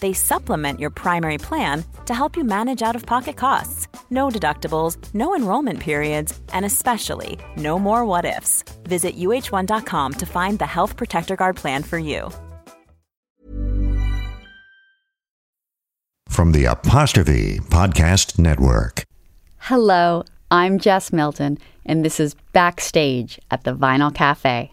they supplement your primary plan to help you manage out of pocket costs. No deductibles, no enrollment periods, and especially no more what ifs. Visit uhone.com to find the Health Protector Guard plan for you. From the Apostrophe Podcast Network. Hello, I'm Jess Milton, and this is Backstage at the Vinyl Cafe.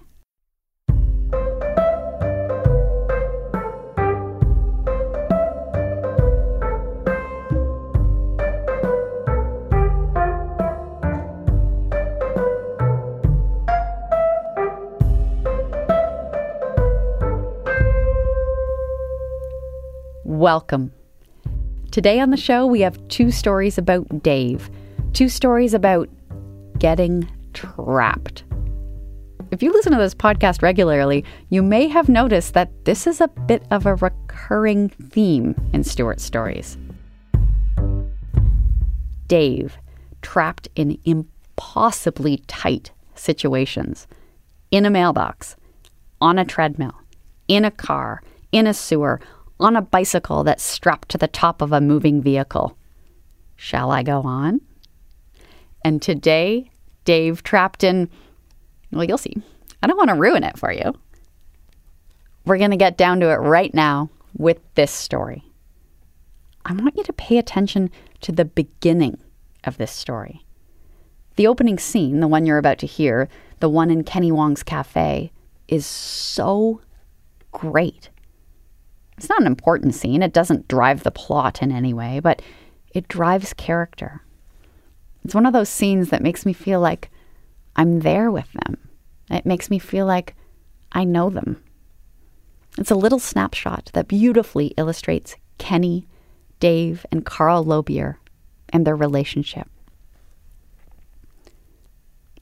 Welcome. Today on the show, we have two stories about Dave, two stories about getting trapped. If you listen to this podcast regularly, you may have noticed that this is a bit of a recurring theme in Stuart's stories. Dave, trapped in impossibly tight situations, in a mailbox, on a treadmill, in a car, in a sewer, on a bicycle that's strapped to the top of a moving vehicle. Shall I go on? And today, Dave trapped in, well, you'll see. I don't want to ruin it for you. We're going to get down to it right now with this story. I want you to pay attention to the beginning of this story. The opening scene, the one you're about to hear, the one in Kenny Wong's cafe, is so great. It's not an important scene, it doesn't drive the plot in any way, but it drives character. It's one of those scenes that makes me feel like I'm there with them. It makes me feel like I know them. It's a little snapshot that beautifully illustrates Kenny, Dave, and Carl Lowbeer and their relationship.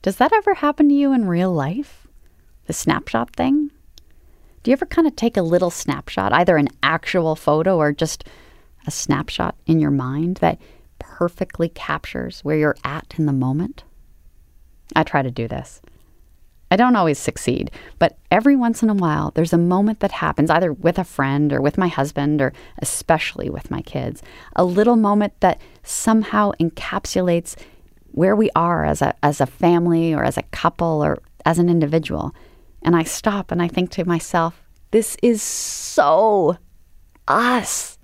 Does that ever happen to you in real life? The snapshot thing? Do you ever kind of take a little snapshot, either an actual photo or just a snapshot in your mind that perfectly captures where you're at in the moment? I try to do this. I don't always succeed, but every once in a while, there's a moment that happens either with a friend or with my husband or especially with my kids. A little moment that somehow encapsulates where we are as a, as a family or as a couple or as an individual. And I stop and I think to myself, this is so us.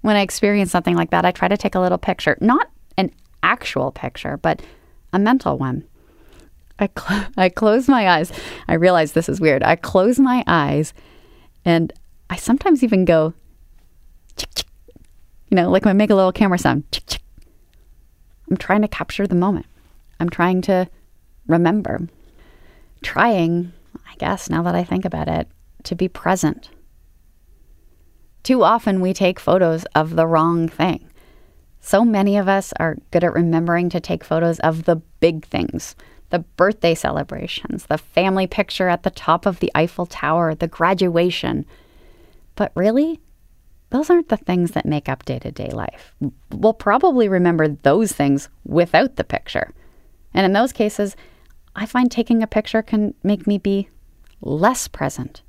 When I experience something like that, I try to take a little picture, not an actual picture, but a mental one. I, cl- I close my eyes. I realize this is weird. I close my eyes and I sometimes even go, chick, chick. you know, like I make a little camera sound. Chick. I'm trying to capture the moment. I'm trying to remember trying, I guess, now that I think about it, to be present. Too often we take photos of the wrong thing. So many of us are good at remembering to take photos of the big things the birthday celebrations, the family picture at the top of the Eiffel Tower, the graduation. But really, those aren't the things that make up day to day life. We'll probably remember those things without the picture. And in those cases, I find taking a picture can make me be less present.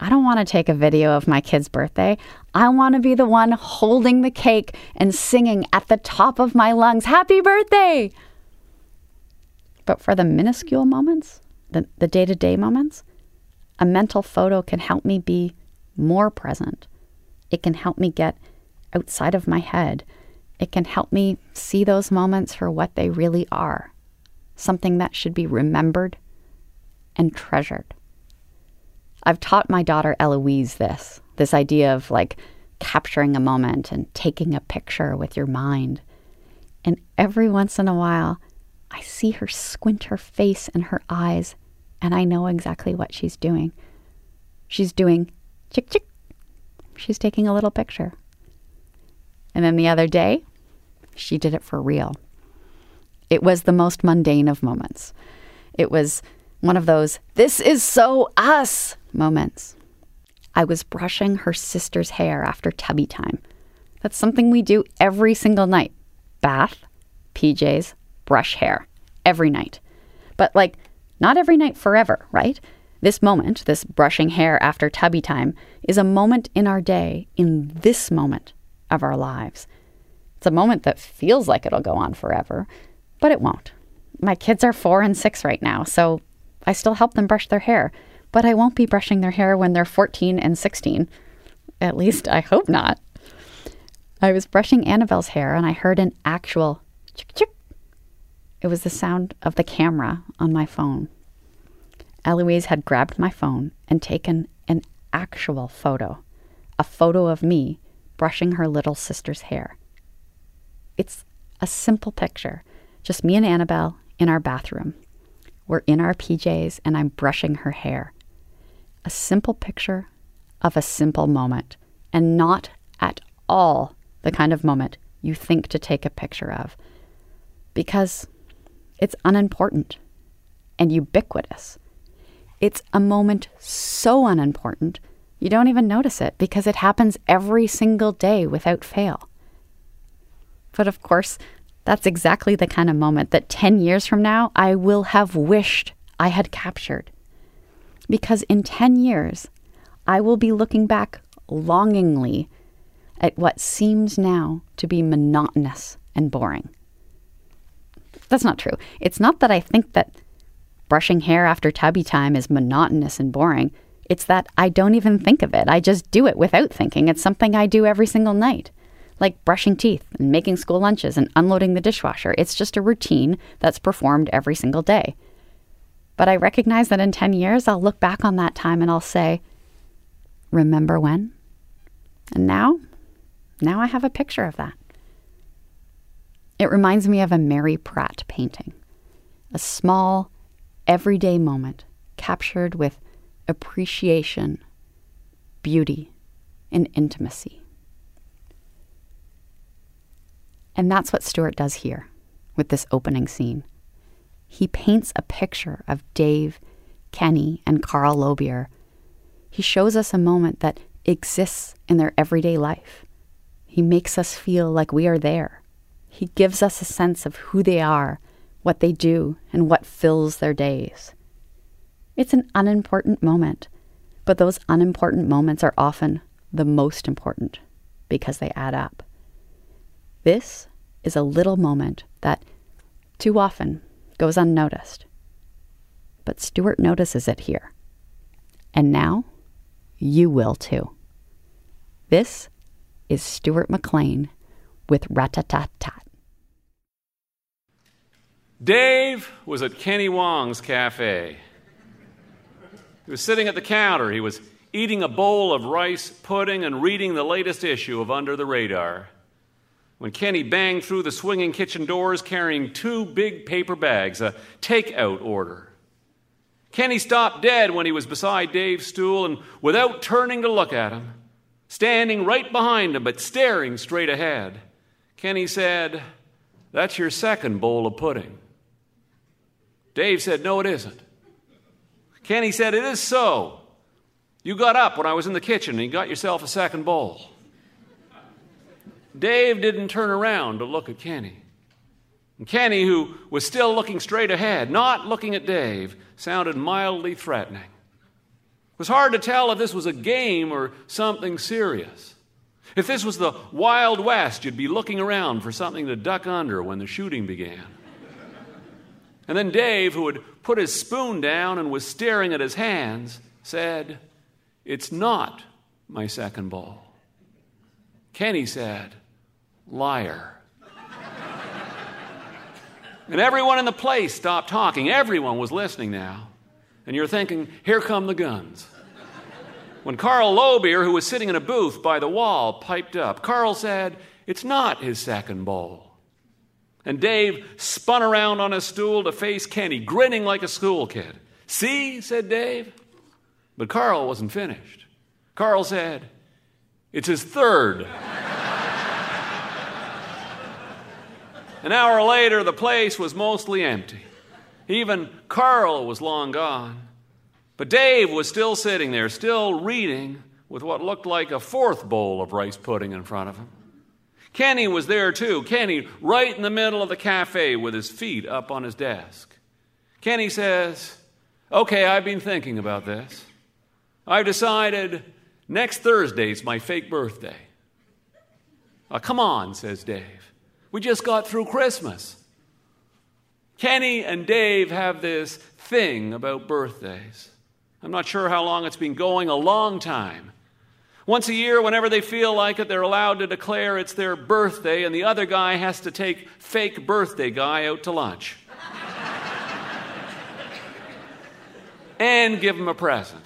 I don't want to take a video of my kid's birthday. I want to be the one holding the cake and singing at the top of my lungs, Happy birthday! But for the minuscule moments, the day to day moments, a mental photo can help me be more present. It can help me get outside of my head. It can help me see those moments for what they really are something that should be remembered and treasured. I've taught my daughter Eloise this this idea of like capturing a moment and taking a picture with your mind. And every once in a while, I see her squint her face and her eyes, and I know exactly what she's doing. She's doing chick chick. She's taking a little picture. And then the other day, she did it for real. It was the most mundane of moments. It was one of those, this is so us moments. I was brushing her sister's hair after tubby time. That's something we do every single night bath, PJs, brush hair, every night. But like, not every night forever, right? This moment, this brushing hair after tubby time, is a moment in our day, in this moment of our lives. It's a moment that feels like it'll go on forever, but it won't. My kids are four and six right now, so I still help them brush their hair, but I won't be brushing their hair when they're 14 and 16. At least I hope not. I was brushing Annabelle's hair and I heard an actual chick chick. It was the sound of the camera on my phone. Eloise had grabbed my phone and taken an actual photo, a photo of me brushing her little sister's hair. It's a simple picture, just me and Annabelle in our bathroom. We're in our PJs and I'm brushing her hair. A simple picture of a simple moment, and not at all the kind of moment you think to take a picture of, because it's unimportant and ubiquitous. It's a moment so unimportant, you don't even notice it because it happens every single day without fail. But of course, that's exactly the kind of moment that 10 years from now I will have wished I had captured. Because in 10 years, I will be looking back longingly at what seems now to be monotonous and boring. That's not true. It's not that I think that brushing hair after tubby time is monotonous and boring. It's that I don't even think of it. I just do it without thinking. It's something I do every single night like brushing teeth and making school lunches and unloading the dishwasher. It's just a routine that's performed every single day. But I recognize that in 10 years, I'll look back on that time and I'll say, Remember when? And now, now I have a picture of that. It reminds me of a Mary Pratt painting, a small, everyday moment captured with appreciation, beauty, and intimacy. And that's what Stuart does here with this opening scene. He paints a picture of Dave, Kenny, and Carl Lowbeer. He shows us a moment that exists in their everyday life. He makes us feel like we are there. He gives us a sense of who they are, what they do, and what fills their days. It's an unimportant moment, but those unimportant moments are often the most important because they add up. This is a little moment that too often goes unnoticed. But Stuart notices it here. And now you will too. This is Stuart McLean with Ratatat. Dave was at Kenny Wong's cafe. He was sitting at the counter. He was eating a bowl of rice pudding and reading the latest issue of Under the Radar when Kenny banged through the swinging kitchen doors carrying two big paper bags, a takeout order. Kenny stopped dead when he was beside Dave's stool and, without turning to look at him, standing right behind him but staring straight ahead, Kenny said, That's your second bowl of pudding. Dave said, No, it isn't. Kenny said, It is so. You got up when I was in the kitchen and you got yourself a second bowl. Dave didn't turn around to look at Kenny. And Kenny, who was still looking straight ahead, not looking at Dave, sounded mildly threatening. It was hard to tell if this was a game or something serious. If this was the Wild West, you'd be looking around for something to duck under when the shooting began. And then Dave, who had put his spoon down and was staring at his hands, said, It's not my second bowl. Kenny said, Liar. and everyone in the place stopped talking. Everyone was listening now. And you're thinking, Here come the guns. When Carl Lowbeer, who was sitting in a booth by the wall, piped up, Carl said, It's not his second bowl. And Dave spun around on his stool to face Kenny, grinning like a school kid. See, said Dave. But Carl wasn't finished. Carl said, It's his third. An hour later, the place was mostly empty. Even Carl was long gone. But Dave was still sitting there, still reading, with what looked like a fourth bowl of rice pudding in front of him. Kenny was there too. Kenny, right in the middle of the cafe with his feet up on his desk. Kenny says, Okay, I've been thinking about this. I've decided next Thursday's my fake birthday. Oh, come on, says Dave. We just got through Christmas. Kenny and Dave have this thing about birthdays. I'm not sure how long it's been going, a long time. Once a year, whenever they feel like it, they're allowed to declare it's their birthday, and the other guy has to take fake birthday guy out to lunch and give him a present.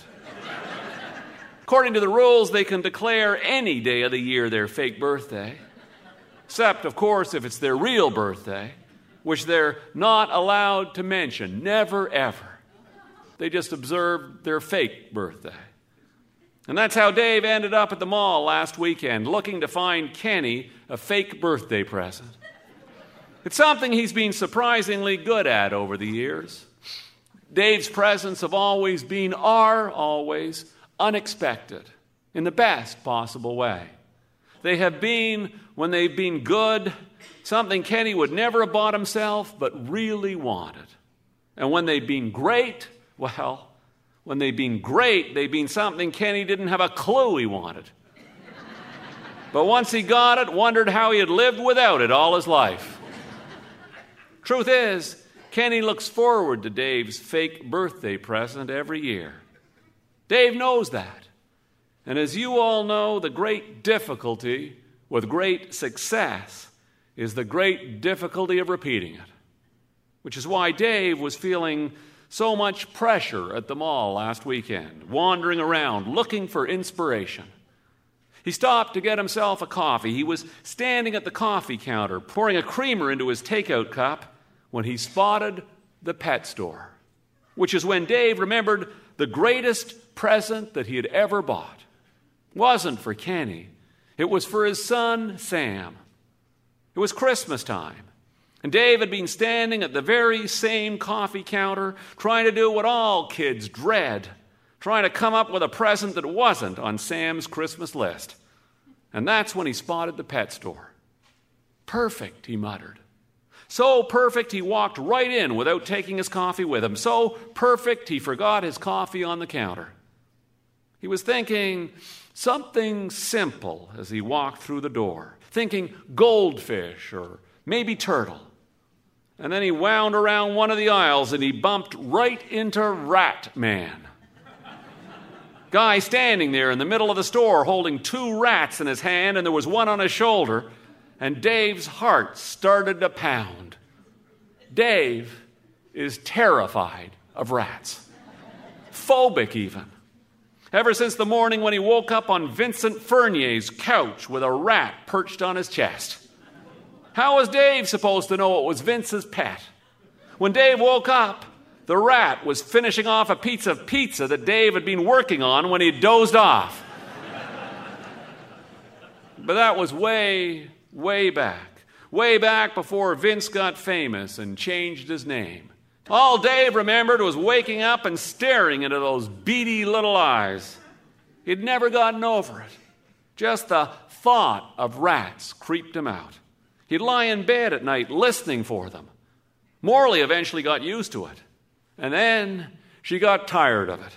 According to the rules, they can declare any day of the year their fake birthday, except, of course, if it's their real birthday, which they're not allowed to mention, never ever. They just observed their fake birthday. And that's how Dave ended up at the mall last weekend, looking to find Kenny a fake birthday present. It's something he's been surprisingly good at over the years. Dave's presents have always been, are always, unexpected in the best possible way. They have been, when they've been good, something Kenny would never have bought himself, but really wanted. And when they've been great, well, when they've been great, they've been something Kenny didn't have a clue he wanted. But once he got it, wondered how he had lived without it all his life. Truth is, Kenny looks forward to Dave's fake birthday present every year. Dave knows that. And as you all know, the great difficulty with great success is the great difficulty of repeating it. Which is why Dave was feeling so much pressure at the mall last weekend, wandering around looking for inspiration. He stopped to get himself a coffee. He was standing at the coffee counter, pouring a creamer into his takeout cup, when he spotted the pet store, which is when Dave remembered the greatest present that he had ever bought. Wasn't for Kenny, it was for his son, Sam. It was Christmas time. And Dave had been standing at the very same coffee counter, trying to do what all kids dread trying to come up with a present that wasn't on Sam's Christmas list. And that's when he spotted the pet store. Perfect, he muttered. So perfect, he walked right in without taking his coffee with him. So perfect, he forgot his coffee on the counter. He was thinking something simple as he walked through the door, thinking goldfish or maybe turtle. And then he wound around one of the aisles and he bumped right into Rat Man. Guy standing there in the middle of the store holding two rats in his hand, and there was one on his shoulder, and Dave's heart started to pound. Dave is terrified of rats, phobic even. Ever since the morning when he woke up on Vincent Fernier's couch with a rat perched on his chest. How was Dave supposed to know it was Vince's pet? When Dave woke up, the rat was finishing off a piece of pizza that Dave had been working on when he dozed off. but that was way, way back. Way back before Vince got famous and changed his name. All Dave remembered was waking up and staring into those beady little eyes. He'd never gotten over it. Just the thought of rats creeped him out. He'd lie in bed at night listening for them. Morley eventually got used to it. And then she got tired of it.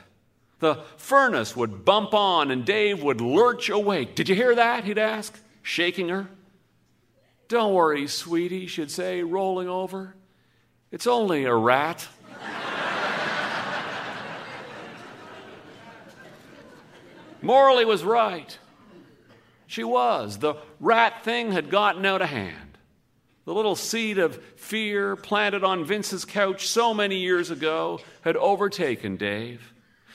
The furnace would bump on and Dave would lurch awake. Did you hear that? He'd ask, shaking her. Don't worry, sweetie, she'd say, rolling over. It's only a rat. Morley was right. She was. The rat thing had gotten out of hand. The little seed of fear planted on Vince's couch so many years ago had overtaken Dave.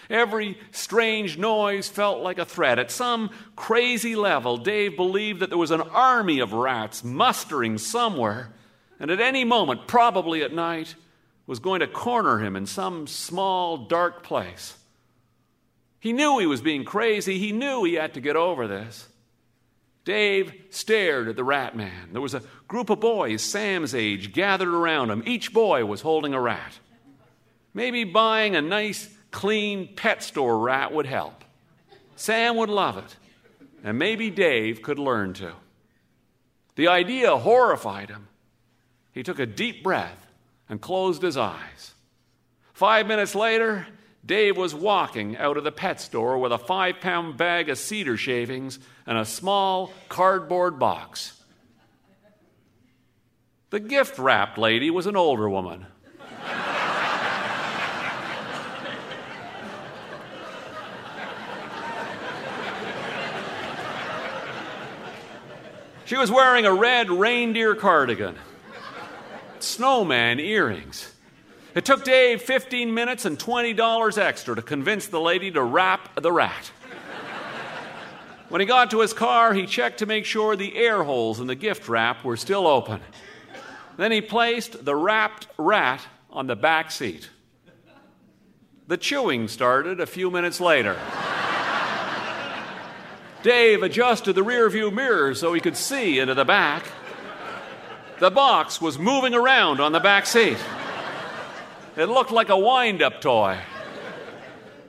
Every strange noise felt like a threat. At some crazy level, Dave believed that there was an army of rats mustering somewhere, and at any moment, probably at night, was going to corner him in some small, dark place. He knew he was being crazy. He knew he had to get over this. Dave stared at the rat man. There was a group of boys, Sam's age, gathered around him. Each boy was holding a rat. Maybe buying a nice clean pet store rat would help. Sam would love it, and maybe Dave could learn to. The idea horrified him. He took a deep breath and closed his eyes. Five minutes later, Dave was walking out of the pet store with a five pound bag of cedar shavings and a small cardboard box. The gift wrapped lady was an older woman. She was wearing a red reindeer cardigan, snowman earrings. It took Dave 15 minutes and $20 extra to convince the lady to wrap the rat. When he got to his car, he checked to make sure the air holes in the gift wrap were still open. Then he placed the wrapped rat on the back seat. The chewing started a few minutes later. Dave adjusted the rearview mirror so he could see into the back. The box was moving around on the back seat. It looked like a wind up toy.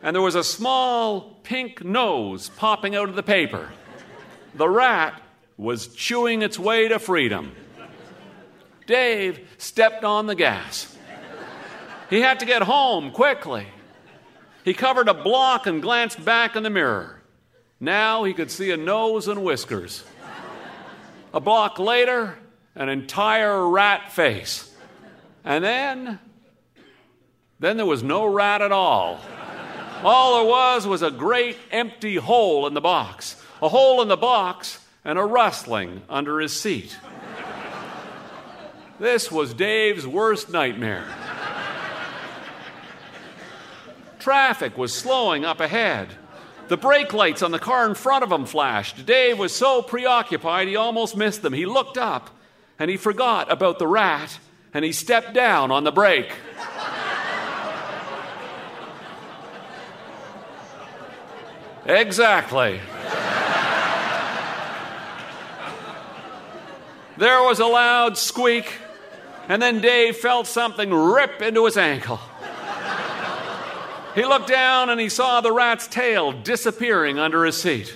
And there was a small pink nose popping out of the paper. The rat was chewing its way to freedom. Dave stepped on the gas. He had to get home quickly. He covered a block and glanced back in the mirror. Now he could see a nose and whiskers. A block later, an entire rat face. And then, then there was no rat at all. All there was was a great empty hole in the box. A hole in the box and a rustling under his seat. This was Dave's worst nightmare. Traffic was slowing up ahead. The brake lights on the car in front of him flashed. Dave was so preoccupied he almost missed them. He looked up and he forgot about the rat and he stepped down on the brake. exactly. there was a loud squeak, and then Dave felt something rip into his ankle. He looked down and he saw the rat's tail disappearing under his seat.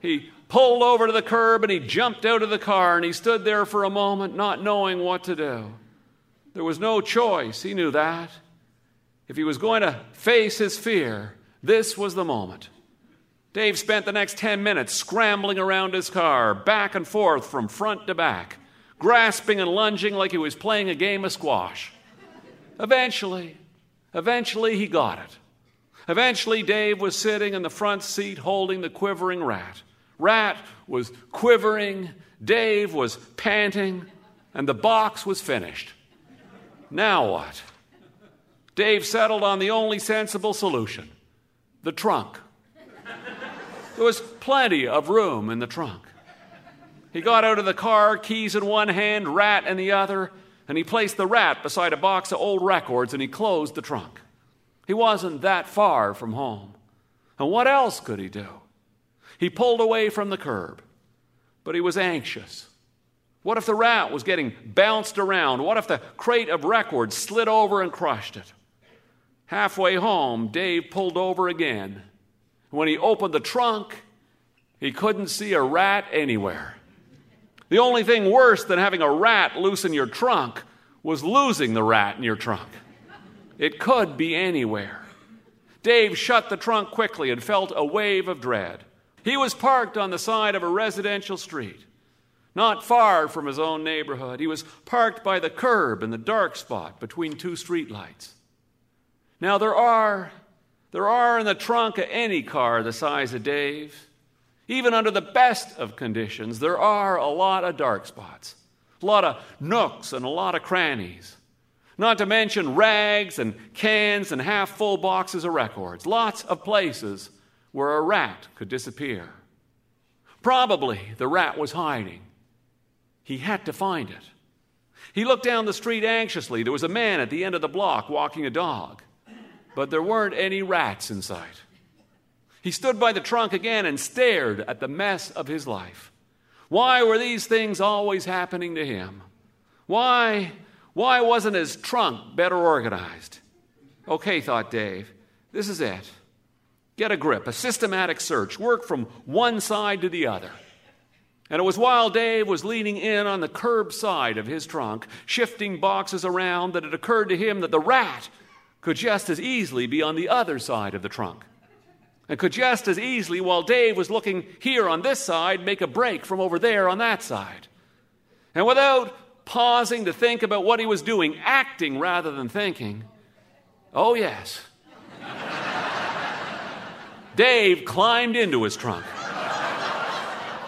He pulled over to the curb and he jumped out of the car and he stood there for a moment, not knowing what to do. There was no choice, he knew that. If he was going to face his fear, this was the moment. Dave spent the next 10 minutes scrambling around his car, back and forth from front to back, grasping and lunging like he was playing a game of squash. Eventually, Eventually, he got it. Eventually, Dave was sitting in the front seat holding the quivering rat. Rat was quivering, Dave was panting, and the box was finished. Now what? Dave settled on the only sensible solution the trunk. There was plenty of room in the trunk. He got out of the car, keys in one hand, rat in the other, and he placed the rat beside a box of old records and he closed the trunk. He wasn't that far from home. And what else could he do? He pulled away from the curb, but he was anxious. What if the rat was getting bounced around? What if the crate of records slid over and crushed it? Halfway home, Dave pulled over again. When he opened the trunk, He couldn't see a rat anywhere. The only thing worse than having a rat loose in your trunk was losing the rat in your trunk. It could be anywhere. Dave shut the trunk quickly and felt a wave of dread. He was parked on the side of a residential street, not far from his own neighborhood. He was parked by the curb in the dark spot between two streetlights. Now, there are, there are in the trunk of any car the size of Dave, even under the best of conditions, there are a lot of dark spots, a lot of nooks and a lot of crannies. Not to mention rags and cans and half full boxes of records. Lots of places where a rat could disappear. Probably the rat was hiding. He had to find it. He looked down the street anxiously. There was a man at the end of the block walking a dog, but there weren't any rats in sight. He stood by the trunk again and stared at the mess of his life. Why were these things always happening to him? Why, why wasn't his trunk better organized? Okay, thought Dave, this is it. Get a grip, a systematic search, work from one side to the other. And it was while Dave was leaning in on the curb side of his trunk, shifting boxes around, that it occurred to him that the rat could just as easily be on the other side of the trunk and could just as easily, while Dave was looking here on this side, make a break from over there on that side. And without pausing to think about what he was doing, acting rather than thinking, oh, yes, Dave climbed into his trunk.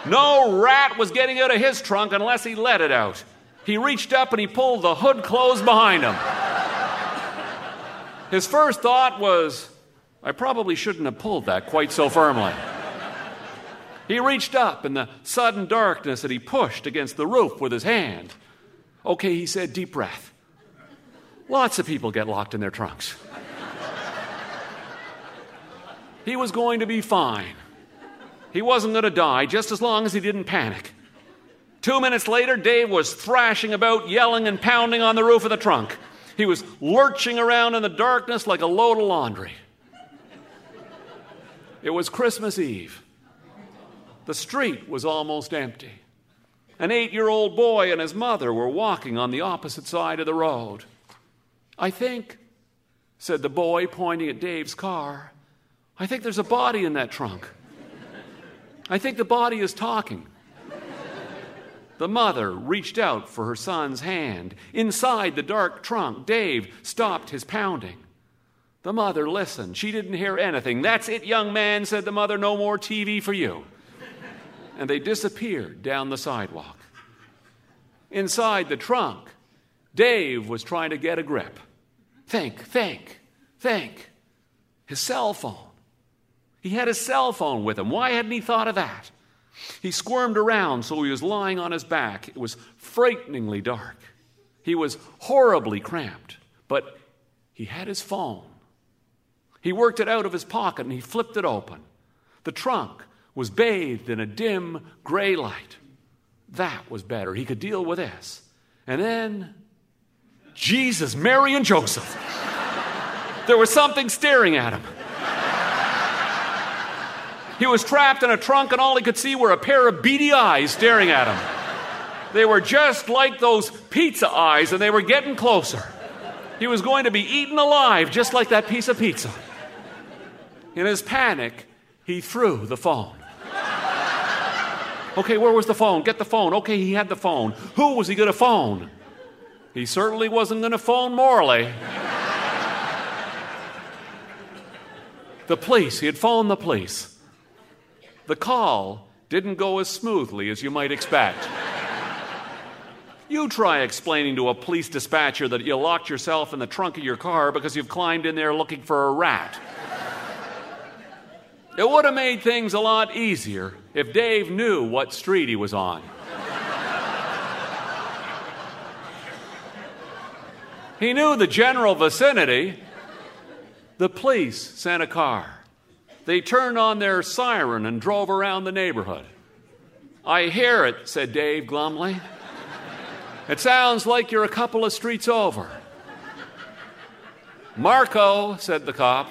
No rat was getting out of his trunk unless he let it out. He reached up and he pulled the hood closed behind him. His first thought was, I probably shouldn't have pulled that quite so firmly. He reached up in the sudden darkness and he pushed against the roof with his hand. Okay, he said, deep breath. Lots of people get locked in their trunks. He was going to be fine. He wasn't going to die just as long as he didn't panic. Two minutes later, Dave was thrashing about, yelling and pounding on the roof of the trunk. He was lurching around in the darkness like a load of laundry. It was Christmas Eve. The street was almost empty. An eight year old boy and his mother were walking on the opposite side of the road. I think, said the boy, pointing at Dave's car, I think there's a body in that trunk. I think the body is talking. The mother reached out for her son's hand. Inside the dark trunk, Dave stopped his pounding. The mother listened. She didn't hear anything. That's it, young man, said the mother. No more TV for you. And they disappeared down the sidewalk. Inside the trunk, Dave was trying to get a grip. Think, think, think. His cell phone. He had his cell phone with him. Why hadn't he thought of that? He squirmed around so he was lying on his back. It was frighteningly dark. He was horribly cramped, but he had his phone. He worked it out of his pocket and he flipped it open. The trunk was bathed in a dim gray light. That was better. He could deal with this. And then, Jesus, Mary, and Joseph. There was something staring at him. He was trapped in a trunk, and all he could see were a pair of beady eyes staring at him. They were just like those pizza eyes, and they were getting closer. He was going to be eaten alive, just like that piece of pizza. In his panic, he threw the phone. Okay, where was the phone? Get the phone. Okay, he had the phone. Who was he going to phone? He certainly wasn't going to phone Morley. the police. He had phoned the police. The call didn't go as smoothly as you might expect. You try explaining to a police dispatcher that you locked yourself in the trunk of your car because you've climbed in there looking for a rat. It would have made things a lot easier if Dave knew what street he was on. he knew the general vicinity. The police sent a car. They turned on their siren and drove around the neighborhood. I hear it, said Dave glumly. It sounds like you're a couple of streets over. Marco, said the cop.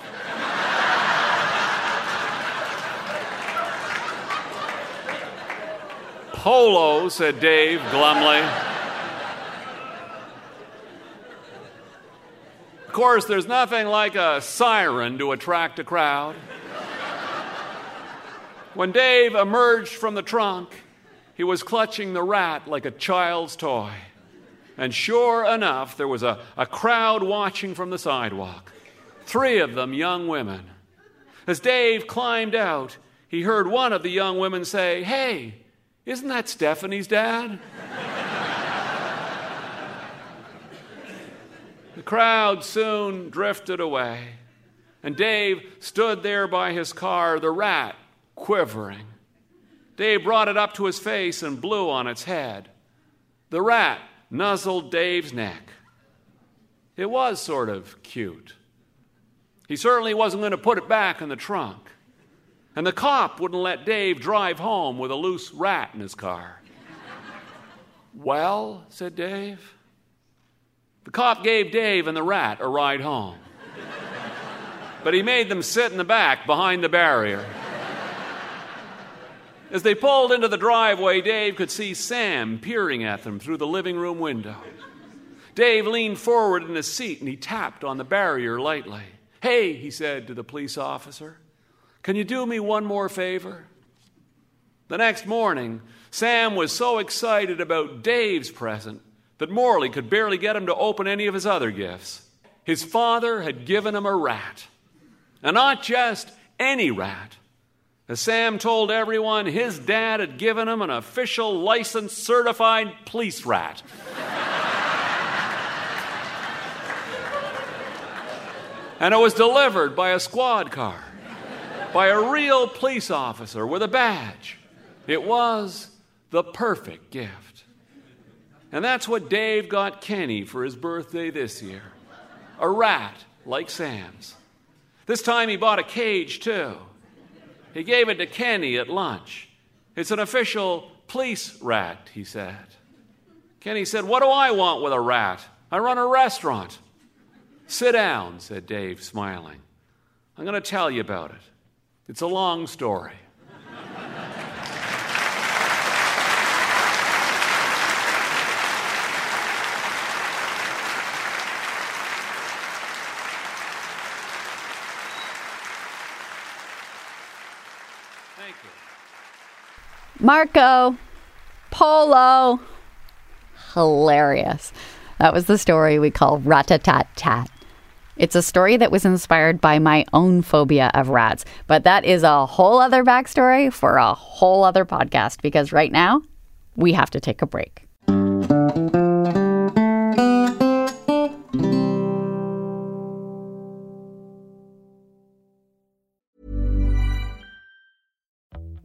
polo, said Dave glumly. Of course, there's nothing like a siren to attract a crowd. When Dave emerged from the trunk, he was clutching the rat like a child's toy. And sure enough, there was a, a crowd watching from the sidewalk. Three of them young women. As Dave climbed out, he heard one of the young women say, Hey, isn't that Stephanie's dad? the crowd soon drifted away, and Dave stood there by his car, the rat quivering. Dave brought it up to his face and blew on its head. The rat nuzzled Dave's neck. It was sort of cute. He certainly wasn't going to put it back in the trunk. And the cop wouldn't let Dave drive home with a loose rat in his car. well, said Dave. The cop gave Dave and the rat a ride home. But he made them sit in the back behind the barrier. As they pulled into the driveway, Dave could see Sam peering at them through the living room window. Dave leaned forward in his seat and he tapped on the barrier lightly. Hey, he said to the police officer, can you do me one more favor? The next morning, Sam was so excited about Dave's present that Morley could barely get him to open any of his other gifts. His father had given him a rat, and not just any rat. As Sam told everyone, his dad had given him an official licensed certified police rat. and it was delivered by a squad car, by a real police officer with a badge. It was the perfect gift. And that's what Dave got Kenny for his birthday this year a rat like Sam's. This time he bought a cage too. He gave it to Kenny at lunch. It's an official police rat, he said. Kenny said, What do I want with a rat? I run a restaurant. Sit down, said Dave, smiling. I'm going to tell you about it. It's a long story. Marco, Polo. Hilarious. That was the story we call Ratatat Tat. It's a story that was inspired by my own phobia of rats, but that is a whole other backstory for a whole other podcast because right now we have to take a break.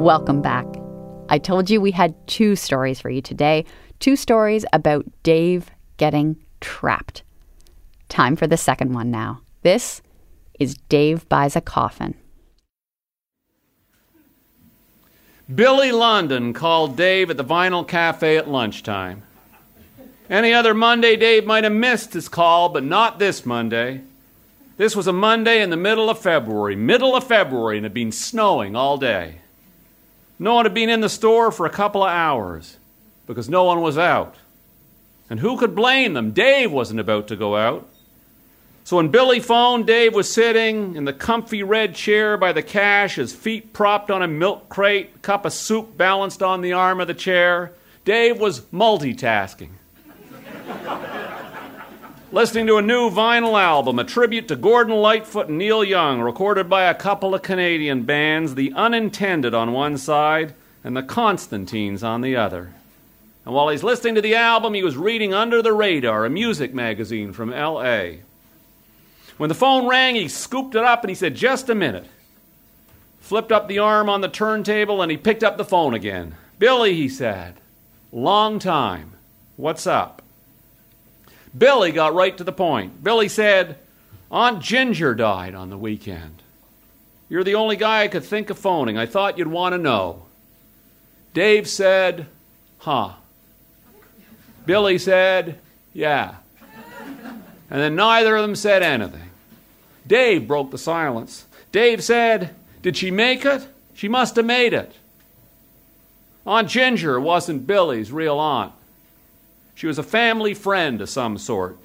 Welcome back. I told you we had two stories for you today. Two stories about Dave getting trapped. Time for the second one now. This is Dave Buys a Coffin. Billy London called Dave at the Vinyl Cafe at lunchtime. Any other Monday, Dave might have missed his call, but not this Monday. This was a Monday in the middle of February, middle of February, and it had been snowing all day. No one had been in the store for a couple of hours because no one was out. And who could blame them? Dave wasn't about to go out. So when Billy phoned, Dave was sitting in the comfy red chair by the cash, his feet propped on a milk crate, a cup of soup balanced on the arm of the chair. Dave was multitasking. Listening to a new vinyl album, a tribute to Gordon Lightfoot and Neil Young, recorded by a couple of Canadian bands, the Unintended on one side and the Constantines on the other. And while he's listening to the album, he was reading Under the Radar, a music magazine from L.A. When the phone rang, he scooped it up and he said, Just a minute. Flipped up the arm on the turntable and he picked up the phone again. Billy, he said, long time. What's up? Billy got right to the point. Billy said, Aunt Ginger died on the weekend. You're the only guy I could think of phoning. I thought you'd want to know. Dave said, Huh. Billy said, Yeah. And then neither of them said anything. Dave broke the silence. Dave said, Did she make it? She must have made it. Aunt Ginger wasn't Billy's real aunt. She was a family friend of some sort.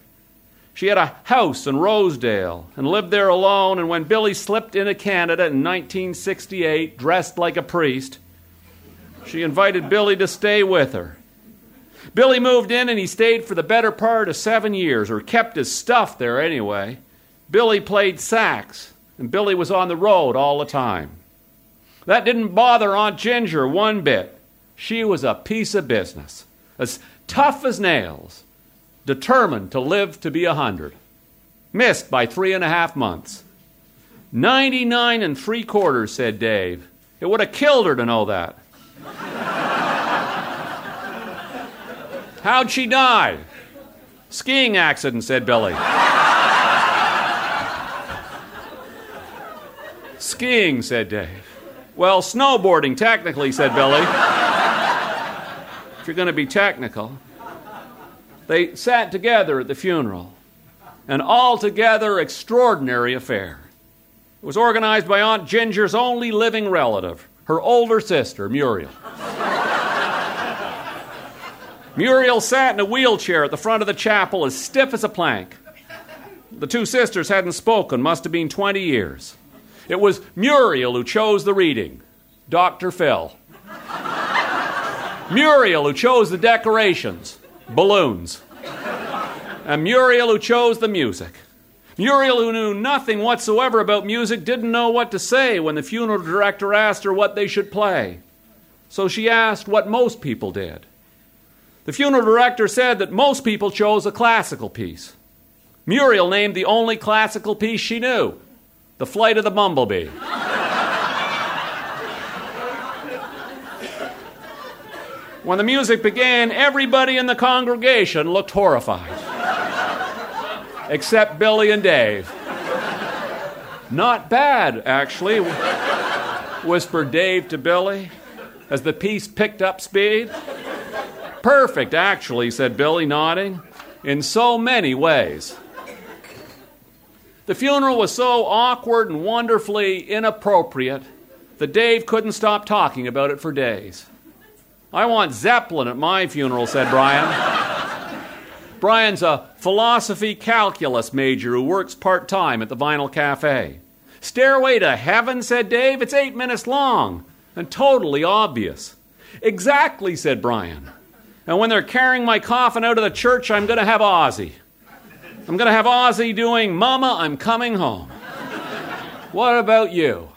She had a house in Rosedale and lived there alone, and when Billy slipped into Canada in 1968, dressed like a priest, she invited Billy to stay with her. Billy moved in and he stayed for the better part of seven years, or kept his stuff there anyway. Billy played sax, and Billy was on the road all the time. That didn't bother Aunt Ginger one bit. She was a piece of business, as tough as nails, determined to live to be a hundred. Missed by three and a half months. Ninety nine and three quarters, said Dave. It would have killed her to know that. How'd she die? Skiing accident, said Billy. Skiing, said Dave. Well, snowboarding, technically, said Billy. You're going to be technical. They sat together at the funeral. An altogether extraordinary affair. It was organized by Aunt Ginger's only living relative, her older sister, Muriel. Muriel sat in a wheelchair at the front of the chapel as stiff as a plank. The two sisters hadn't spoken, must have been 20 years. It was Muriel who chose the reading, Dr. Phil. Muriel who chose the decorations, balloons. And Muriel who chose the music. Muriel, who knew nothing whatsoever about music, didn't know what to say when the funeral director asked her what they should play. So she asked what most people did. The funeral director said that most people chose a classical piece. Muriel named the only classical piece she knew The Flight of the Bumblebee. When the music began, everybody in the congregation looked horrified, except Billy and Dave. Not bad, actually, whispered Dave to Billy as the piece picked up speed. Perfect, actually, said Billy, nodding, in so many ways. The funeral was so awkward and wonderfully inappropriate that Dave couldn't stop talking about it for days. I want Zeppelin at my funeral, said Brian. Brian's a philosophy calculus major who works part time at the Vinyl Cafe. Stairway to Heaven, said Dave. It's eight minutes long and totally obvious. Exactly, said Brian. And when they're carrying my coffin out of the church, I'm going to have Ozzy. I'm going to have Ozzy doing Mama, I'm coming home. what about you?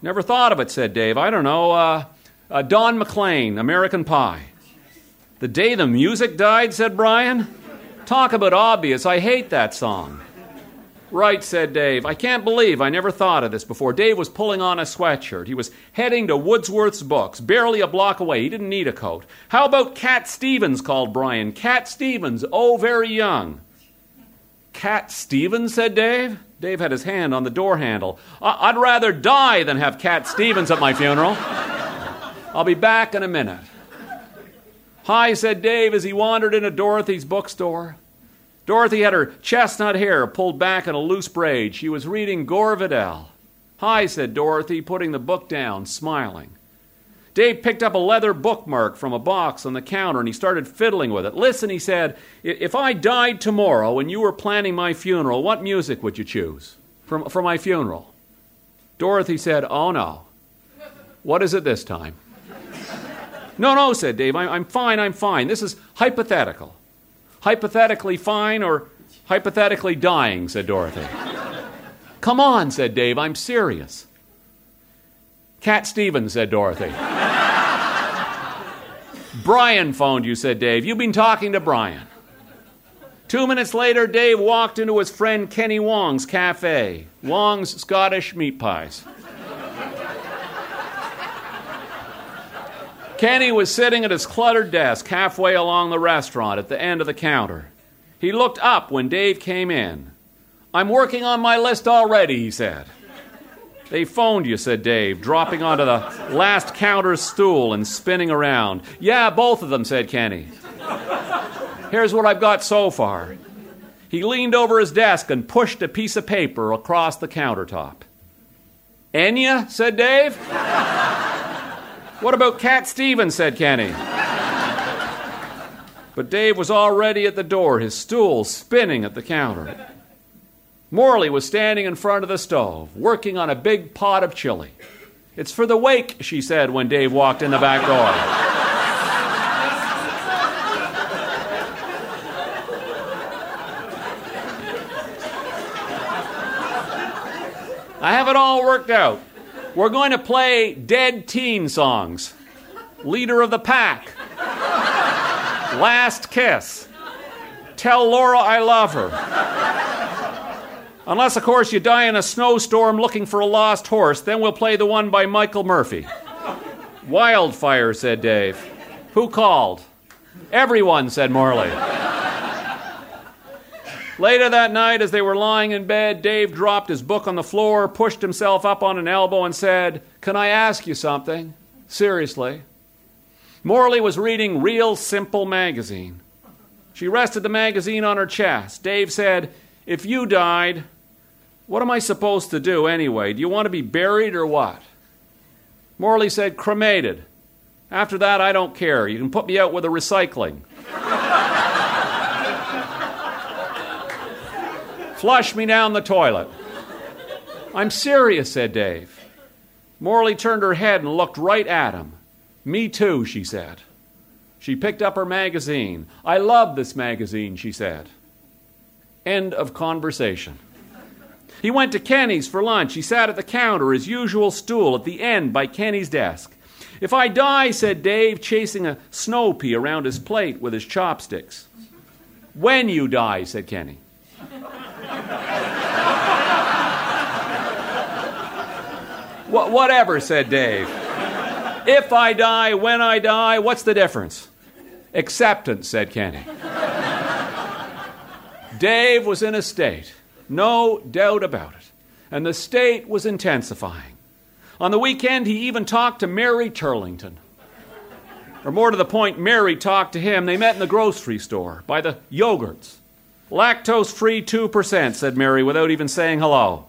Never thought of it, said Dave. I don't know. Uh, uh, Don McLean, American Pie. The day the music died, said Brian. Talk about obvious. I hate that song. Right, said Dave. I can't believe I never thought of this before. Dave was pulling on a sweatshirt. He was heading to Woodsworth's books, barely a block away. He didn't need a coat. How about Cat Stevens? called Brian. Cat Stevens, oh, very young. Cat Stevens, said Dave. Dave had his hand on the door handle. I- would rather die than have Cat Stevens at my funeral. I'll be back in a minute. Hi, said Dave as he wandered into Dorothy's bookstore. Dorothy had her chestnut hair pulled back in a loose braid. She was reading Gore Vidal. Hi, said Dorothy, putting the book down, smiling. Dave picked up a leather bookmark from a box on the counter and he started fiddling with it. Listen, he said, if I died tomorrow and you were planning my funeral, what music would you choose for, for my funeral? Dorothy said, Oh no. What is it this time? No, no, said Dave. I'm, fine, I'm fine. This is hypothetical. Hypothetically fine or hypothetically dying, said Dorothy. Come on, said Dave. I'm serious. Cat Stevens, said Dorothy. Brian phoned you, said Dave. You've been talking to Brian. Two minutes later, Dave walked into his friend Kenny Wong's cafe, Wong's Scottish meat pies. Kenny was sitting at his cluttered desk halfway along the restaurant at the end of the counter. He looked up when Dave came in. I'm working on my list already, he said. They phoned you, said Dave, dropping onto the last counter stool and spinning around. Yeah, both of them, said Kenny. Here's what I've got so far. He leaned over his desk and pushed a piece of paper across the countertop. Enya, said Dave. What about Cat Stevens, said Kenny. But Dave was already at the door, his stool spinning at the counter. Morley was standing in front of the stove, working on a big pot of chili. It's for the wake, she said when Dave walked in the back door. I have it all worked out. We're going to play dead teen songs. Leader of the pack. Last kiss. Tell Laura I love her. Unless, of course, you die in a snowstorm looking for a lost horse, then we'll play the one by Michael Murphey. Wildfire, said Dave. Who called? Everyone, said Morley. Later that night, as they were lying in bed, Dave dropped his book on the floor, pushed himself up on an elbow, and said, Can I ask you something? Seriously. Morley was reading Real Simple magazine. She rested the magazine on her chest. Dave said, If you died, what am I supposed to do anyway? Do you want to be buried or what? Morley said, Cremated. After that, I don't care. You can put me out with a recycling. Flush me down the toilet. I'm serious, said Dave. Morley turned her head and looked right at him. Me too, she said. She picked up her magazine. I love this magazine, she said. End of conversation. He went to Kenny's for lunch. He sat at the counter, his usual stool, at the end by Kenny's desk. If I die, said Dave, chasing a snow pea around his plate with his chopsticks. When you die, said Kenny. Wh- whatever, said Dave. If I die, when I die, what's the difference? Acceptance, said Kenny. Dave was in a state. No doubt about it. And the state was intensifying. On the weekend, he even talked to Mary Turlington. Or more to the point, Mary talked to him. They met in the grocery store by the yogurts. Lactose free 2%, said Mary without even saying hello.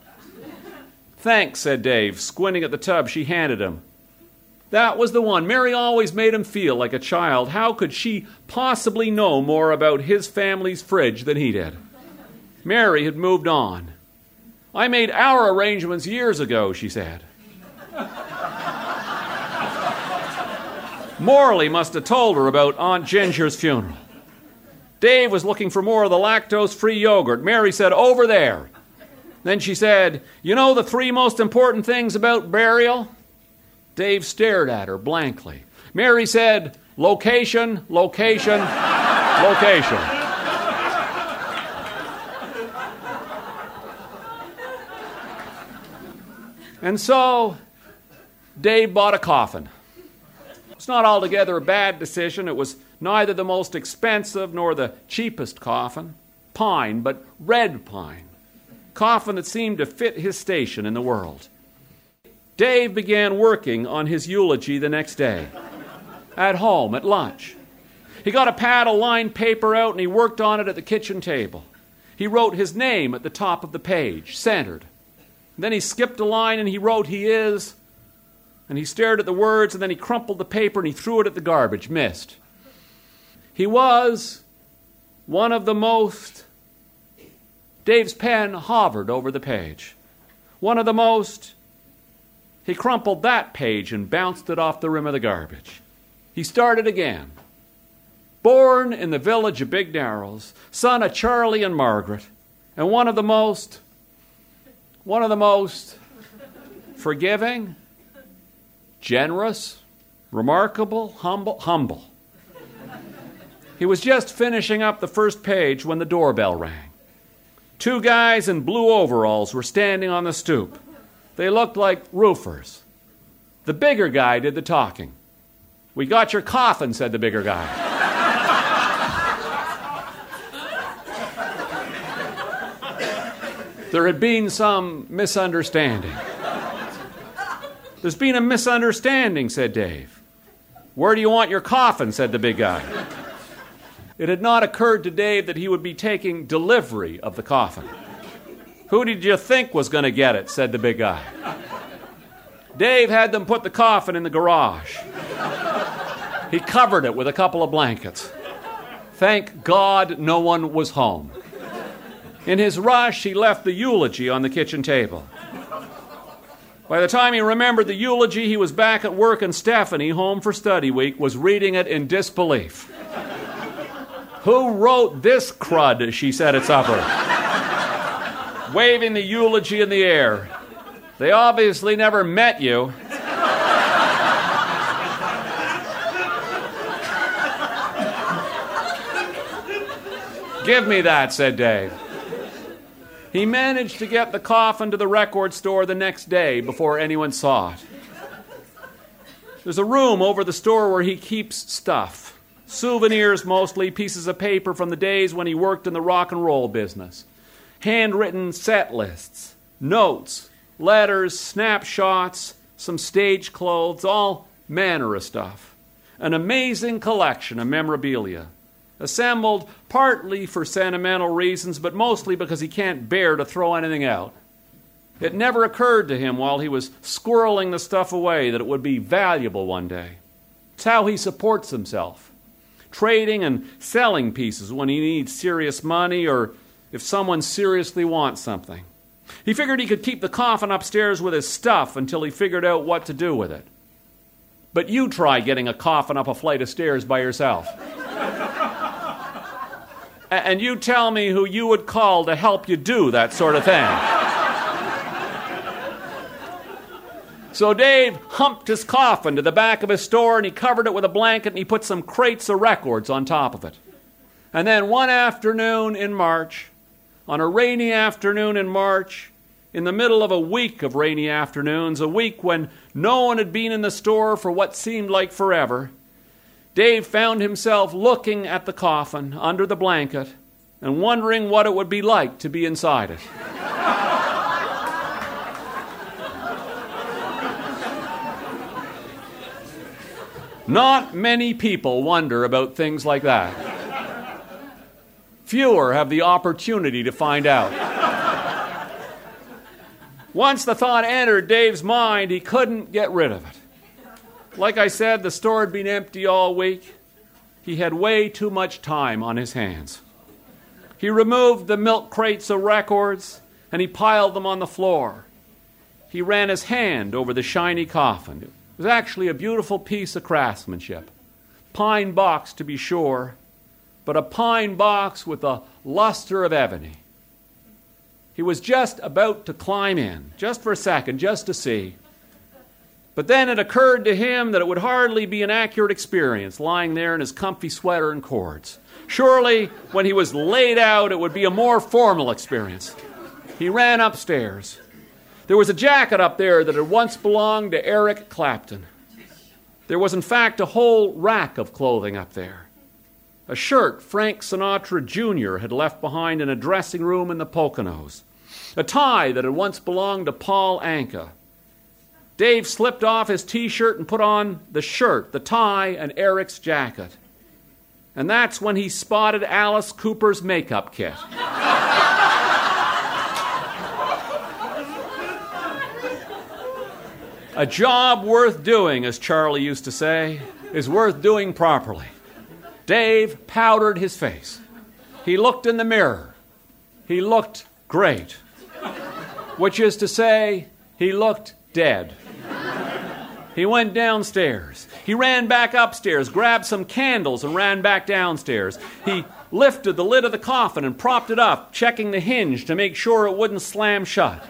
Thanks, said Dave, squinting at the tub she handed him. That was the one. Mary always made him feel like a child. How could she possibly know more about his family's fridge than he did? Mary had moved on. I made our arrangements years ago, she said. Morley must have told her about Aunt Ginger's funeral. Dave was looking for more of the lactose free yogurt. Mary said, Over there. Then she said, You know the three most important things about burial? Dave stared at her blankly. Mary said, Location, location, location. And so Dave bought a coffin. It's not altogether a bad decision. It was neither the most expensive nor the cheapest coffin. Pine, but red pine. Coffin that seemed to fit his station in the world. Dave began working on his eulogy the next day. At home, at lunch. He got a pad of lined paper out and he worked on it at the kitchen table. He wrote his name at the top of the page, centered. Then he skipped a line and he wrote, He is And he stared at the words, and then he crumpled the paper and he threw it at the garbage. Missed. He was one of the most. Dave's pen hovered over the page. One of the most. He crumpled that page and bounced it off the rim of the garbage. He started again. Born in the village of Big Narrows, son of Charlie and Margaret, and one of the most, one of the most forgiving, generous, remarkable, humble, humble. He was just finishing up the first page when the doorbell rang. Two guys in blue overalls were standing on the stoop. They looked like roofers. The bigger guy did the talking. We got your coffin, said the bigger guy. there had been some misunderstanding. There's been a misunderstanding, said Dave. Where do you want your coffin? said the big guy. It had not occurred to Dave that he would be taking delivery of the coffin. Who did you think was going to get it? said the big guy. Dave had them put the coffin in the garage. He covered it with a couple of blankets. Thank God no one was home. In his rush, he left the eulogy on the kitchen table. By the time he remembered the eulogy, he was back at work, and Stephanie, home for study week, was reading it in disbelief. Who wrote this crud? She said at supper waving the eulogy in the air. They obviously never met you. Give me that, said Dave. He managed to get the coffin to the record store the next day before anyone saw it. There's a room over the store where he keeps stuff souvenirs mostly, pieces of paper from the days when he worked in the rock and roll business handwritten set lists, notes, letters, snapshots, some stage clothes, all manner of stuff. An amazing collection of memorabilia, assembled partly for sentimental reasons, but mostly because he can't bear to throw anything out. It never occurred to him while he was squirreling the stuff away that it would be valuable one day. It's how he supports himself, trading and selling pieces when he needs serious money or if someone seriously wants something. He figured he could keep the coffin upstairs with his stuff until he figured out what to do with it. But you try getting a coffin up a flight of stairs by yourself. and you tell me who you would call to help you do that sort of thing. So Dave humped his coffin to the back of his store and he covered it with a blanket and he put some crates of records on top of it. And then one afternoon in March, on a rainy afternoon in March, in the middle of a week of rainy afternoons, a week when no one had been in the store for what seemed like forever, Dave found himself looking at the coffin under the blanket and wondering what it would be like to be inside it. Not many people wonder about things like that. Fewer have the opportunity to find out. Once the thought entered Dave's mind, he couldn't get rid of it. Like I said, the store had been empty all week. He had way too much time on his hands. He removed the milk crates of records and he piled them on the floor. He ran his hand over the shiny coffin. Was actually a beautiful piece of craftsmanship. Pine box, to be sure, but a pine box with a luster of ebony. He was just about to climb in, just for a second, just to see. But then it occurred to him that it would hardly be an accurate experience lying there in his comfy sweater and cords. Surely, when he was laid out, it would be a more formal experience. He ran upstairs. There was a jacket up there that had once belonged to Eric Clapton. There was, in fact, a whole rack of clothing up there a shirt Frank Sinatra Jr. had left behind in a dressing room in the Poconos, a tie that had once belonged to Paul Anka. Dave slipped off his t shirt and put on the shirt, the tie, and Eric's jacket. And that's when he spotted Alice Cooper's makeup kit. A job worth doing, as Charlie used to say, is worth doing properly. Dave powdered his face. He looked in the mirror. He looked great, which is to say, he looked dead. He went downstairs. He ran back upstairs, grabbed some candles, and ran back downstairs. He lifted the lid of the coffin and propped it up, checking the hinge to make sure it wouldn't slam shut.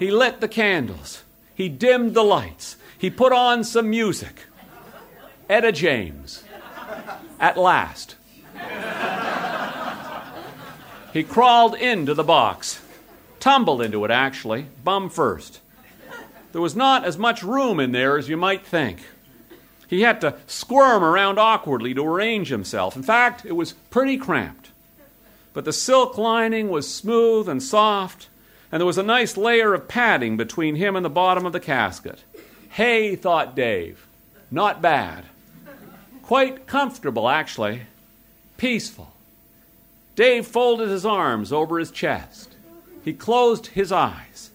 He lit the candles. He dimmed the lights. He put on some music. Etta James. At last. He crawled into the box, tumbled into it actually, bum first. There was not as much room in there as you might think. He had to squirm around awkwardly to arrange himself. In fact, it was pretty cramped. But the silk lining was smooth and soft, and there was a nice layer of padding between him and the bottom of the casket. Hey, thought Dave, not bad. Quite comfortable, actually. Peaceful. Dave folded his arms over his chest. He closed his eyes.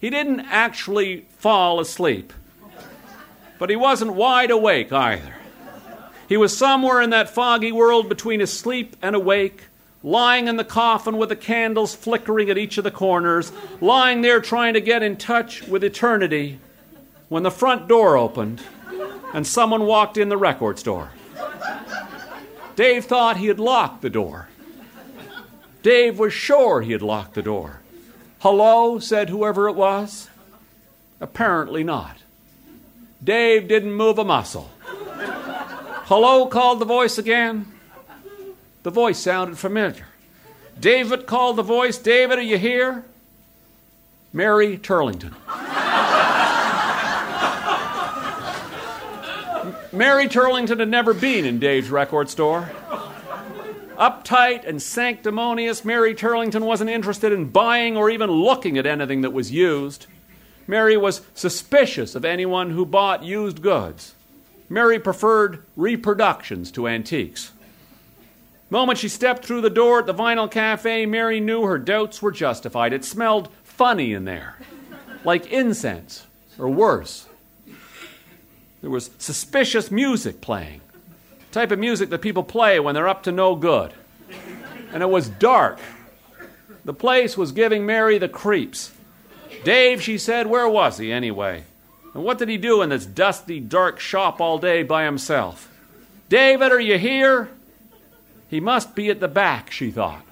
He didn't actually fall asleep but he wasn't wide awake either. He was somewhere in that foggy world between asleep and awake, lying in the coffin with the candles flickering at each of the corners, lying there trying to get in touch with eternity, when the front door opened and someone walked in the record store. Dave thought he had locked the door. Dave was sure he had locked the door. Hello, said whoever it was. Apparently not. Dave didn't move a muscle. Hello, called the voice again. The voice sounded familiar. David called the voice. David, are you here? Mary Turlington. Mary Turlington had never been in Dave's record store. Uptight and sanctimonious, Mary Turlington wasn't interested in buying or even looking at anything that was used. Mary was suspicious of anyone who bought used goods. Mary preferred reproductions to antiques. Moment she stepped through the door at the Vinyl Cafe, Mary knew her doubts were justified. It smelled funny in there, like incense, or worse. There was suspicious music playing, type of music that people play when they're up to no good. And it was dark. The place was giving Mary the creeps. Dave, she said, where was he anyway? And what did he do in this dusty, dark shop all day by himself? David, are you here? He must be at the back, she thought.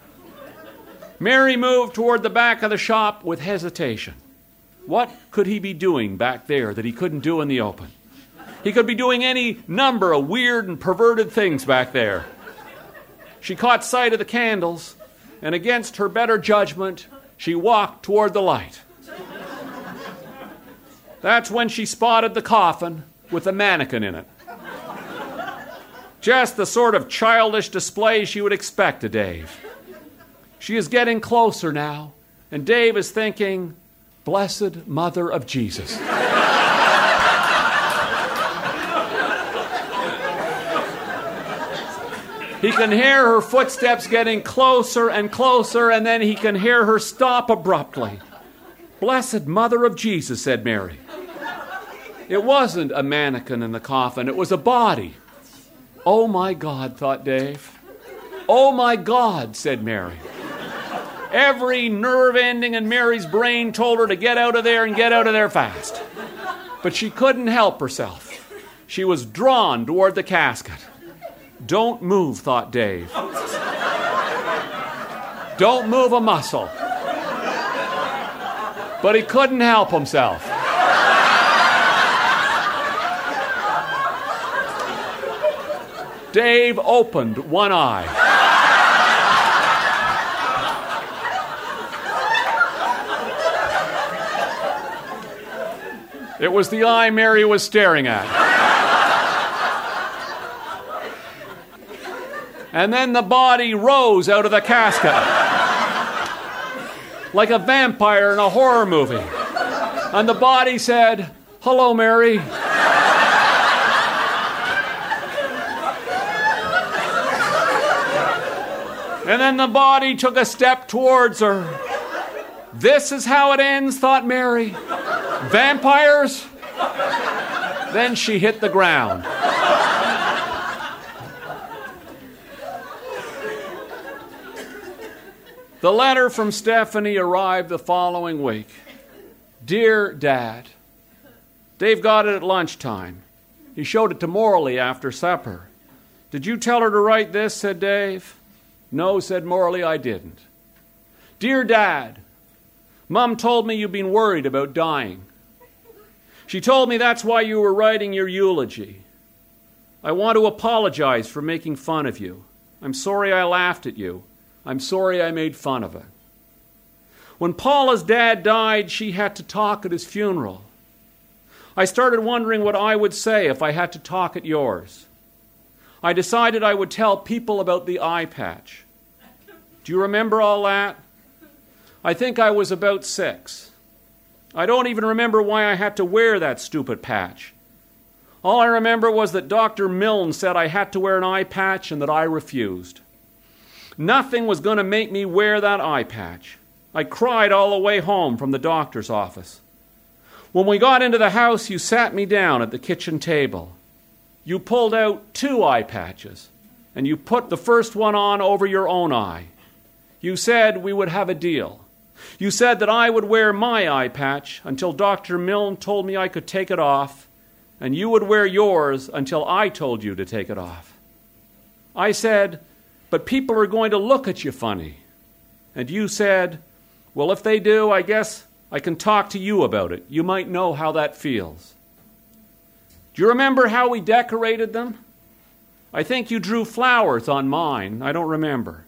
Mary moved toward the back of the shop with hesitation. What could he be doing back there that he couldn't do in the open? He could be doing any number of weird and perverted things back there. She caught sight of the candles, and against her better judgment, she walked toward the light. That's when she spotted the coffin with the mannequin in it. Just the sort of childish display she would expect of Dave. She is getting closer now, and Dave is thinking, Blessed Mother of Jesus. He can hear her footsteps getting closer and closer, and then he can hear her stop abruptly. Blessed Mother of Jesus, said Mary. It wasn't a mannequin in the coffin, it was a body. Oh my God, thought Dave. Oh my God, said Mary. Every nerve ending in Mary's brain told her to get out of there and get out of there fast. But she couldn't help herself. She was drawn toward the casket. Don't move, thought Dave. Don't move a muscle. But he couldn't help himself. Dave opened one eye. It was the eye Mary was staring at. And then the body rose out of the casket like a vampire in a horror movie. And the body said, Hello, Mary. And then the body took a step towards her. This is how it ends, thought Mary. Vampires? then she hit the ground. The letter from Stephanie arrived the following week. Dear Dad, Dave got it at lunchtime. He showed it to Morley after supper. Did you tell her to write this? said Dave. No, said Morley, I didn't. Dear Dad, Mum told me you've been worried about dying. She told me that's why you were writing your eulogy. I want to apologize for making fun of you. I'm sorry I laughed at you. I'm sorry I made fun of it. When Paula's dad died, she had to talk at his funeral. I started wondering what I would say if I had to talk at yours. I decided I would tell people about the eye patch. Do you remember all that? I think I was about six. I don't even remember why I had to wear that stupid patch. All I remember was that Dr. Milne said I had to wear an eye patch and that I refused. Nothing was going to make me wear that eye patch. I cried all the way home from the doctor's office. When we got into the house, you sat me down at the kitchen table. You pulled out two eye patches, and you put the first one on over your own eye. You said we would have a deal. You said that I would wear my eye patch until Dr. Milne told me I could take it off, and you would wear yours until I told you to take it off. I said, but people are going to look at you funny. And you said, Well, if they do, I guess I can talk to you about it. You might know how that feels. Do you remember how we decorated them? I think you drew flowers on mine. I don't remember.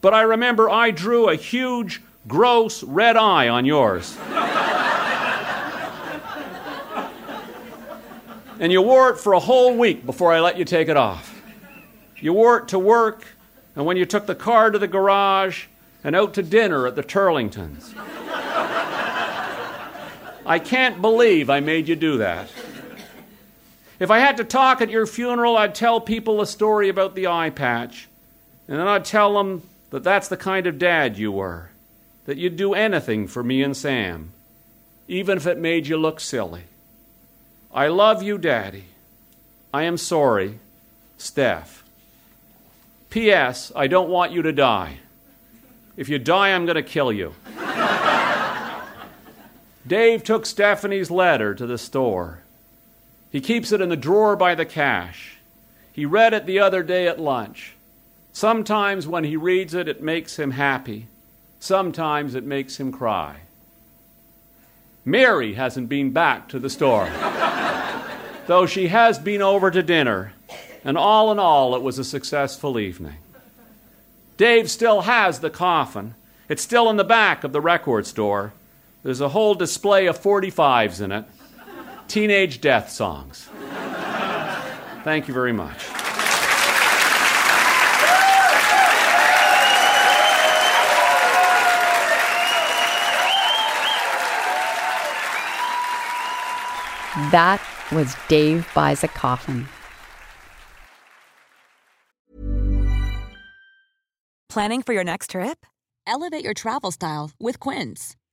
But I remember I drew a huge, gross red eye on yours. and you wore it for a whole week before I let you take it off. You wore it to work, and when you took the car to the garage, and out to dinner at the Turlingtons. I can't believe I made you do that. If I had to talk at your funeral, I'd tell people a story about the eye patch, and then I'd tell them that that's the kind of dad you were, that you'd do anything for me and Sam, even if it made you look silly. I love you, Daddy. I am sorry, Steph. P.S. I don't want you to die. If you die, I'm going to kill you. Dave took Stephanie's letter to the store. He keeps it in the drawer by the cash. He read it the other day at lunch. Sometimes when he reads it, it makes him happy. Sometimes it makes him cry. Mary hasn't been back to the store, though she has been over to dinner and all in all, it was a successful evening. Dave still has the coffin. It's still in the back of the record store. There's a whole display of 45s in it. Teenage death songs. Thank you very much. That was Dave Buys a Coffin. Planning for your next trip? Elevate your travel style with Quince.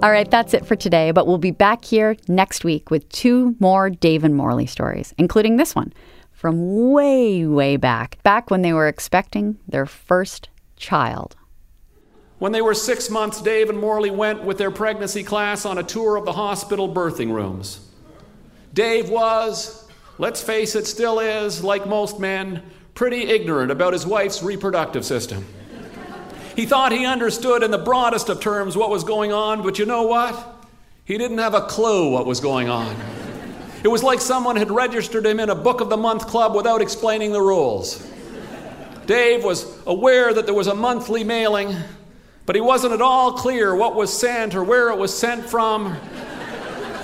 All right, that's it for today, but we'll be back here next week with two more Dave and Morley stories, including this one from way, way back, back when they were expecting their first child. When they were six months, Dave and Morley went with their pregnancy class on a tour of the hospital birthing rooms. Dave was, let's face it, still is, like most men, pretty ignorant about his wife's reproductive system. He thought he understood in the broadest of terms what was going on, but you know what? He didn't have a clue what was going on. It was like someone had registered him in a book of the month club without explaining the rules. Dave was aware that there was a monthly mailing, but he wasn't at all clear what was sent or where it was sent from,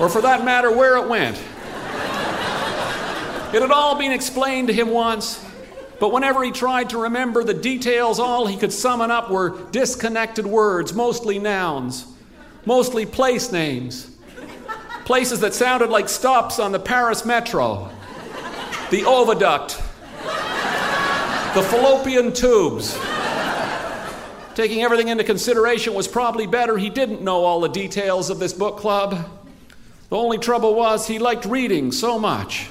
or for that matter, where it went. It had all been explained to him once, but whenever he tried to remember the details, all he could summon up were disconnected words, mostly nouns, mostly place names places that sounded like stops on the Paris metro, the oviduct, the fallopian tubes. Taking everything into consideration was probably better he didn't know all the details of this book club. The only trouble was he liked reading so much.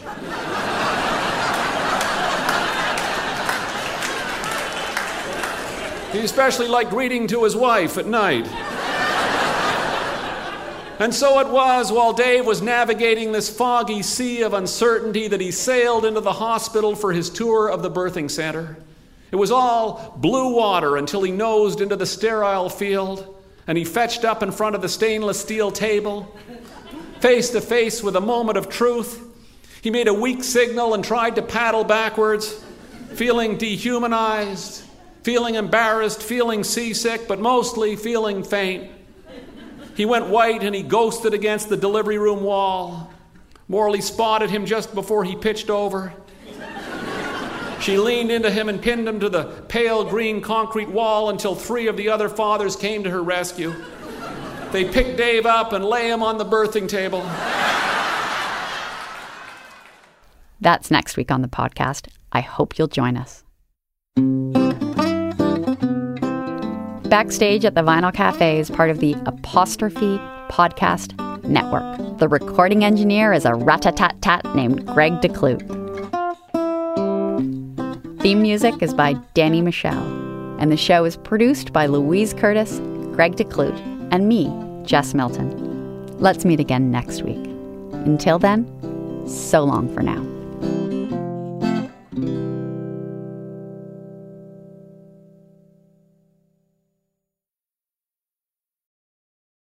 He especially liked reading to his wife at night. And so it was while Dave was navigating this foggy sea of uncertainty that he sailed into the hospital for his tour of the birthing center. It was all blue water until he nosed into the sterile field and he fetched up in front of the stainless steel table. Face to face with a moment of truth, he made a weak signal and tried to paddle backwards, feeling dehumanized, feeling embarrassed, feeling seasick, but mostly feeling faint. He went white and he ghosted against the delivery room wall. Morley spotted him just before he pitched over. She leaned into him and pinned him to the pale green concrete wall until three of the other fathers came to her rescue. They picked Dave up and lay him on the birthing table. That's next week on the podcast. I hope you'll join us. Backstage at the Vinyl Cafe is part of the Apostrophe Podcast Network. The recording engineer is a rat-a-tat-tat named Greg DeClute. Theme music is by Danny Michel, and the show is produced by Louise Curtis, Greg DeClute, and me, Jess Milton. Let's meet again next week. Until then, so long for now.